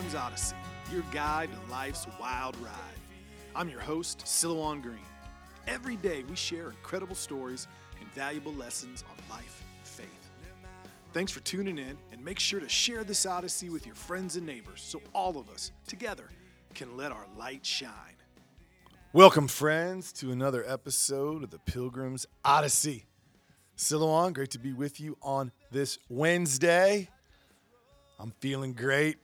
Pilgrim's Odyssey, your guide to life's wild ride. I'm your host, Silouan Green. Every day we share incredible stories and valuable lessons on life and faith. Thanks for tuning in, and make sure to share this Odyssey with your friends and neighbors so all of us, together, can let our light shine. Welcome, friends, to another episode of the Pilgrim's Odyssey. Silouan, great to be with you on this Wednesday. I'm feeling great.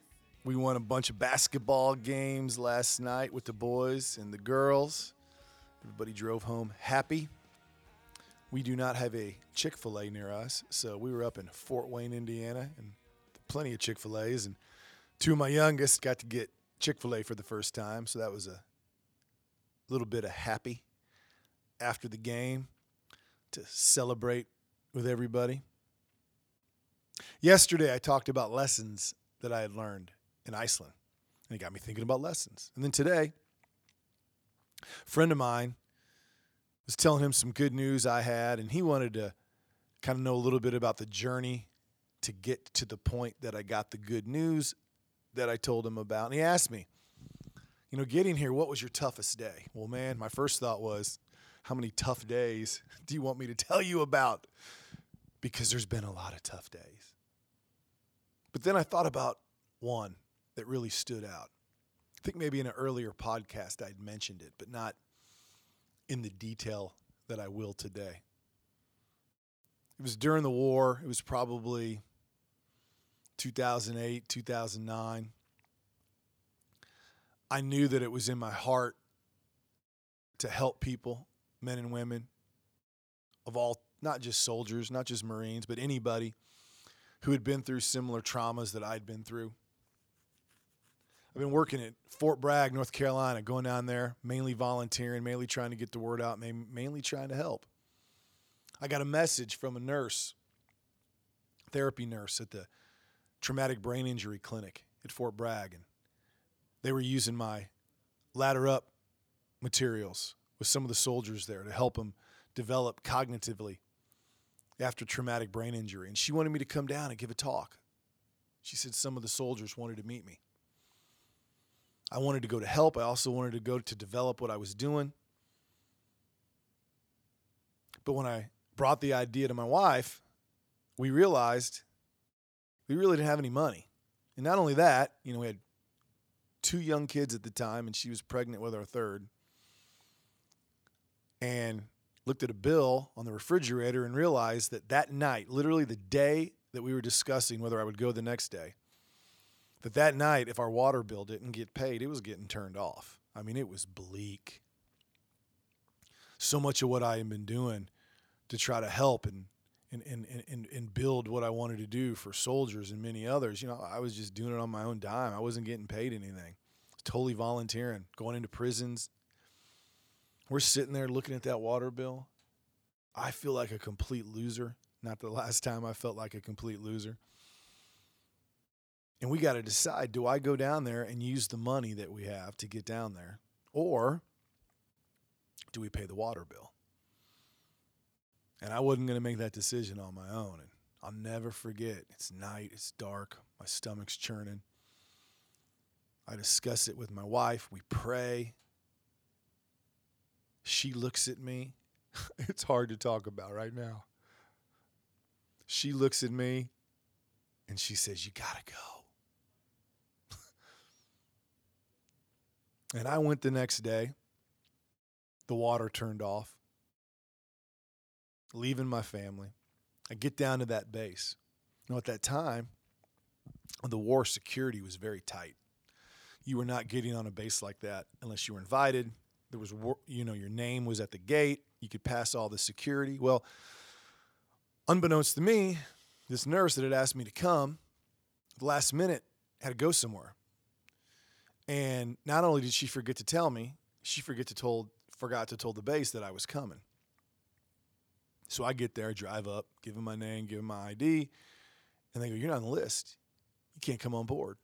We won a bunch of basketball games last night with the boys and the girls. Everybody drove home happy. We do not have a Chick fil A near us, so we were up in Fort Wayne, Indiana, and plenty of Chick fil A's. And two of my youngest got to get Chick fil A for the first time, so that was a little bit of happy after the game to celebrate with everybody. Yesterday, I talked about lessons that I had learned in Iceland, and it got me thinking about lessons. And then today, a friend of mine was telling him some good news I had, and he wanted to kind of know a little bit about the journey to get to the point that I got the good news that I told him about. And he asked me, you know, getting here, what was your toughest day? Well, man, my first thought was, how many tough days do you want me to tell you about? Because there's been a lot of tough days. But then I thought about one that really stood out. I think maybe in an earlier podcast I'd mentioned it, but not in the detail that I will today. It was during the war. It was probably 2008, 2009. I knew that it was in my heart to help people, men and women of all, not just soldiers, not just Marines, but anybody who had been through similar traumas that I'd been through. I've been working at Fort Bragg, North Carolina, going down there, mainly volunteering, mainly trying to get the word out, mainly trying to help. I got a message from a nurse, therapy nurse at the traumatic brain injury clinic at Fort Bragg, and they were using my ladder up materials with some of the soldiers there to help them develop cognitively after traumatic brain injury. And she wanted me to come down and give a talk. She said some of the soldiers wanted to meet me. I wanted to go to help. I also wanted to go to develop what I was doing. But when I brought the idea to my wife, we realized we really didn't have any money. And not only that, you know, we had two young kids at the time, and she was pregnant with our third. And looked at a bill on the refrigerator and realized that that night, literally the day that we were discussing whether I would go the next day, that that night, if our water bill didn't get paid, it was getting turned off. I mean, it was bleak. So much of what I had been doing to try to help and and, and, and, and build what I wanted to do for soldiers and many others. You know, I was just doing it on my own dime. I wasn't getting paid anything. Totally volunteering, going into prisons. We're sitting there looking at that water bill. I feel like a complete loser. Not the last time I felt like a complete loser. And we got to decide do I go down there and use the money that we have to get down there? Or do we pay the water bill? And I wasn't going to make that decision on my own. And I'll never forget. It's night, it's dark, my stomach's churning. I discuss it with my wife. We pray. She looks at me. it's hard to talk about right now. She looks at me and she says, You got to go. And I went the next day. The water turned off leaving my family. I get down to that base. Know, at that time, the war security was very tight. You were not getting on a base like that unless you were invited. There was, you know, your name was at the gate. You could pass all the security. Well, unbeknownst to me, this nurse that had asked me to come, the last minute had to go somewhere. And not only did she forget to tell me, she forget to told forgot to tell the base that I was coming. So I get there, drive up, give them my name, give them my ID, and they go, You're not on the list. You can't come on board.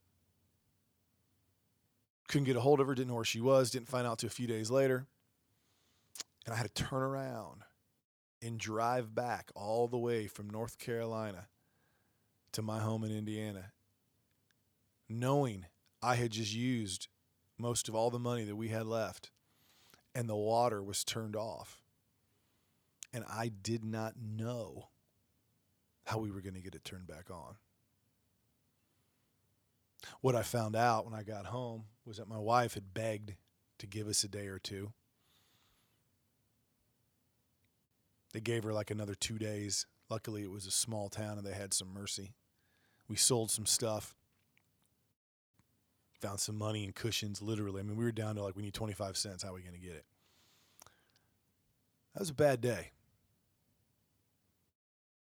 Couldn't get a hold of her, didn't know where she was, didn't find out till a few days later. And I had to turn around and drive back all the way from North Carolina to my home in Indiana, knowing I had just used most of all the money that we had left, and the water was turned off. And I did not know how we were going to get it turned back on. What I found out when I got home was that my wife had begged to give us a day or two. They gave her like another two days. Luckily, it was a small town and they had some mercy. We sold some stuff, found some money and cushions, literally. I mean, we were down to like, we need 25 cents. How are we going to get it? That was a bad day.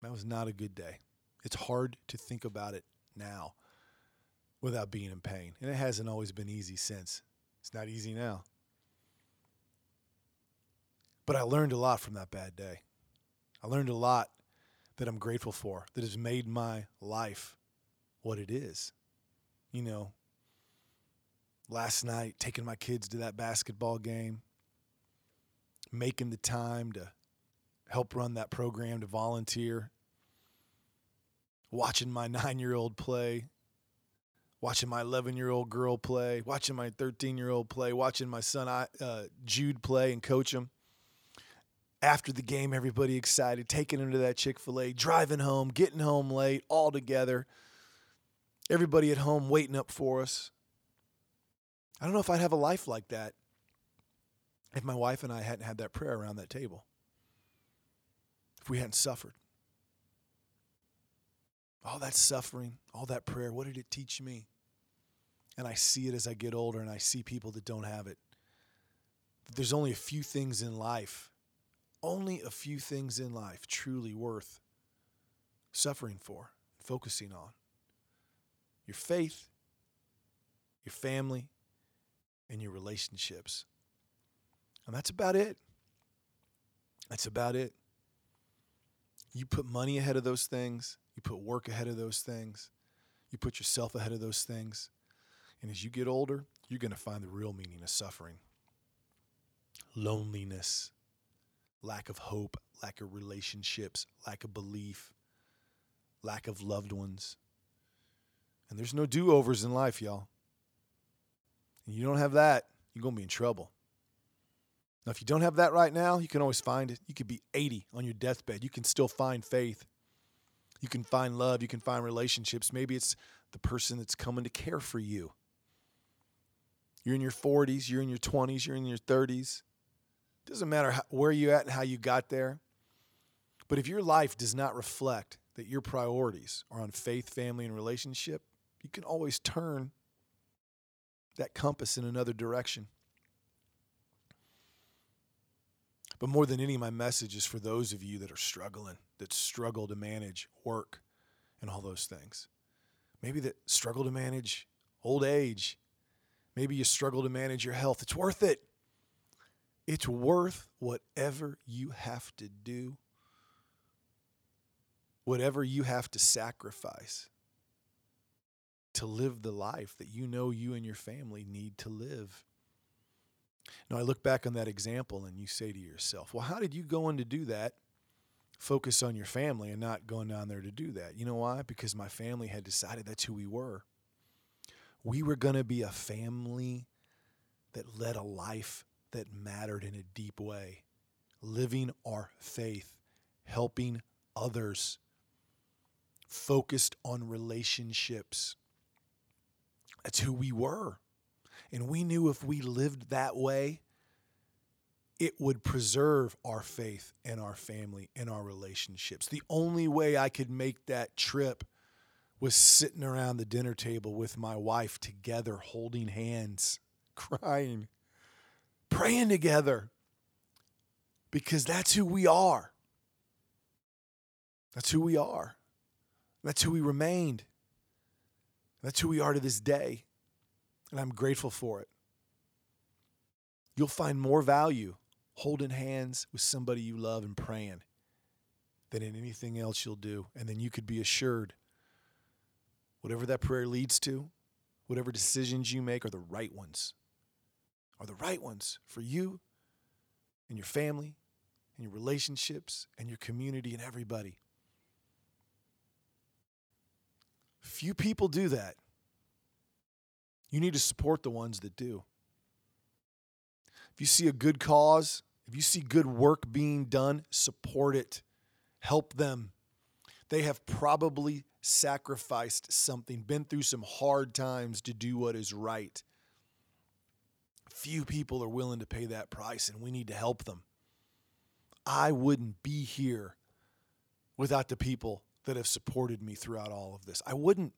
That was not a good day. It's hard to think about it now without being in pain. And it hasn't always been easy since. It's not easy now. But I learned a lot from that bad day. I learned a lot that I'm grateful for, that has made my life what it is. You know, last night, taking my kids to that basketball game, making the time to help run that program, to volunteer, watching my nine year old play, watching my 11 year old girl play, watching my 13 year old play, watching my son uh, Jude play and coach him. After the game, everybody excited, taking him to that Chick fil A, driving home, getting home late, all together. Everybody at home waiting up for us. I don't know if I'd have a life like that if my wife and I hadn't had that prayer around that table, if we hadn't suffered. All that suffering, all that prayer, what did it teach me? And I see it as I get older and I see people that don't have it. There's only a few things in life, only a few things in life truly worth suffering for, focusing on your faith, your family, and your relationships. And that's about it. That's about it. You put money ahead of those things, you put work ahead of those things. You put yourself ahead of those things. And as you get older, you're going to find the real meaning of suffering loneliness, lack of hope, lack of relationships, lack of belief, lack of loved ones. And there's no do overs in life, y'all. And you don't have that, you're going to be in trouble. Now, if you don't have that right now, you can always find it. You could be 80 on your deathbed. You can still find faith. You can find love, you can find relationships. Maybe it's the person that's coming to care for you. You're in your 40s, you're in your 20s, you're in your 30s. Doesn't matter how, where you're at and how you got there. But if your life does not reflect that your priorities are on faith, family, and relationship, you can always turn that compass in another direction. But more than any, of my message is for those of you that are struggling, that struggle to manage work and all those things. Maybe that struggle to manage old age. Maybe you struggle to manage your health. It's worth it. It's worth whatever you have to do, whatever you have to sacrifice to live the life that you know you and your family need to live. Now, I look back on that example and you say to yourself, well, how did you go in to do that? Focus on your family and not going down there to do that. You know why? Because my family had decided that's who we were. We were going to be a family that led a life that mattered in a deep way, living our faith, helping others, focused on relationships. That's who we were. And we knew if we lived that way, it would preserve our faith and our family and our relationships. The only way I could make that trip was sitting around the dinner table with my wife together, holding hands, crying, praying together, because that's who we are. That's who we are. That's who we remained. That's who we are to this day and I'm grateful for it. You'll find more value holding hands with somebody you love and praying than in anything else you'll do. And then you could be assured whatever that prayer leads to, whatever decisions you make are the right ones, are the right ones for you and your family and your relationships and your community and everybody. Few people do that. You need to support the ones that do. If you see a good cause, if you see good work being done, support it. Help them. They have probably sacrificed something, been through some hard times to do what is right. Few people are willing to pay that price, and we need to help them. I wouldn't be here without the people that have supported me throughout all of this. I wouldn't.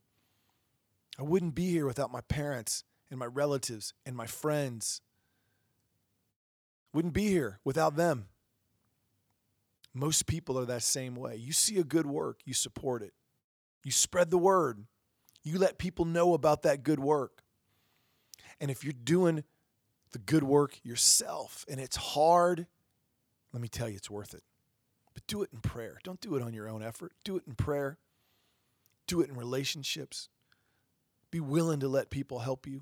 I wouldn't be here without my parents and my relatives and my friends. Wouldn't be here without them. Most people are that same way. You see a good work, you support it. You spread the word. You let people know about that good work. And if you're doing the good work yourself and it's hard, let me tell you, it's worth it. But do it in prayer. Don't do it on your own effort. Do it in prayer. Do it in relationships. Be willing to let people help you.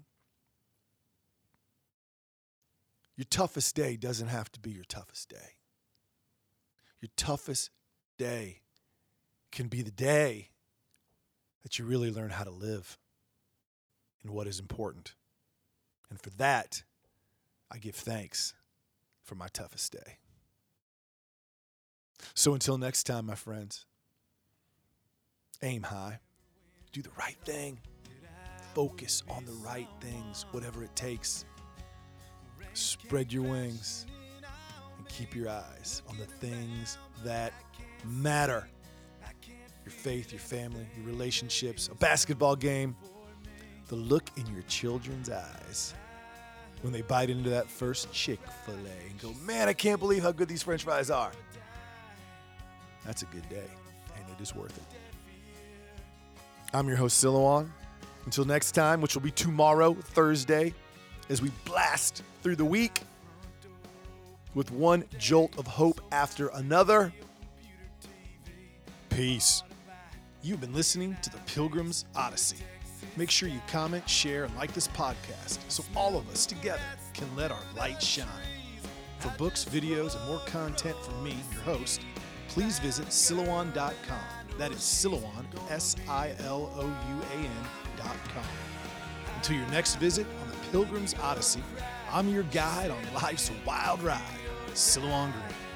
Your toughest day doesn't have to be your toughest day. Your toughest day can be the day that you really learn how to live and what is important. And for that, I give thanks for my toughest day. So until next time, my friends, aim high, do the right thing, focus on the right things, whatever it takes. Spread your wings and keep your eyes on the things that matter your faith, your family, your relationships, a basketball game, the look in your children's eyes when they bite into that first Chick fil A and go, man, I can't believe how good these french fries are. That's a good day, and it is worth it. I'm your host, Silouan. Until next time, which will be tomorrow, Thursday, as we blast through the week with one jolt of hope after another. Peace. You've been listening to the Pilgrim's Odyssey. Make sure you comment, share, and like this podcast so all of us together can let our light shine. For books, videos, and more content from me, your host, please visit Silouan.com. That is Silouan, S I L O U A N.com. Until your next visit on the Pilgrim's Odyssey, I'm your guide on life's wild ride, Silouan Green.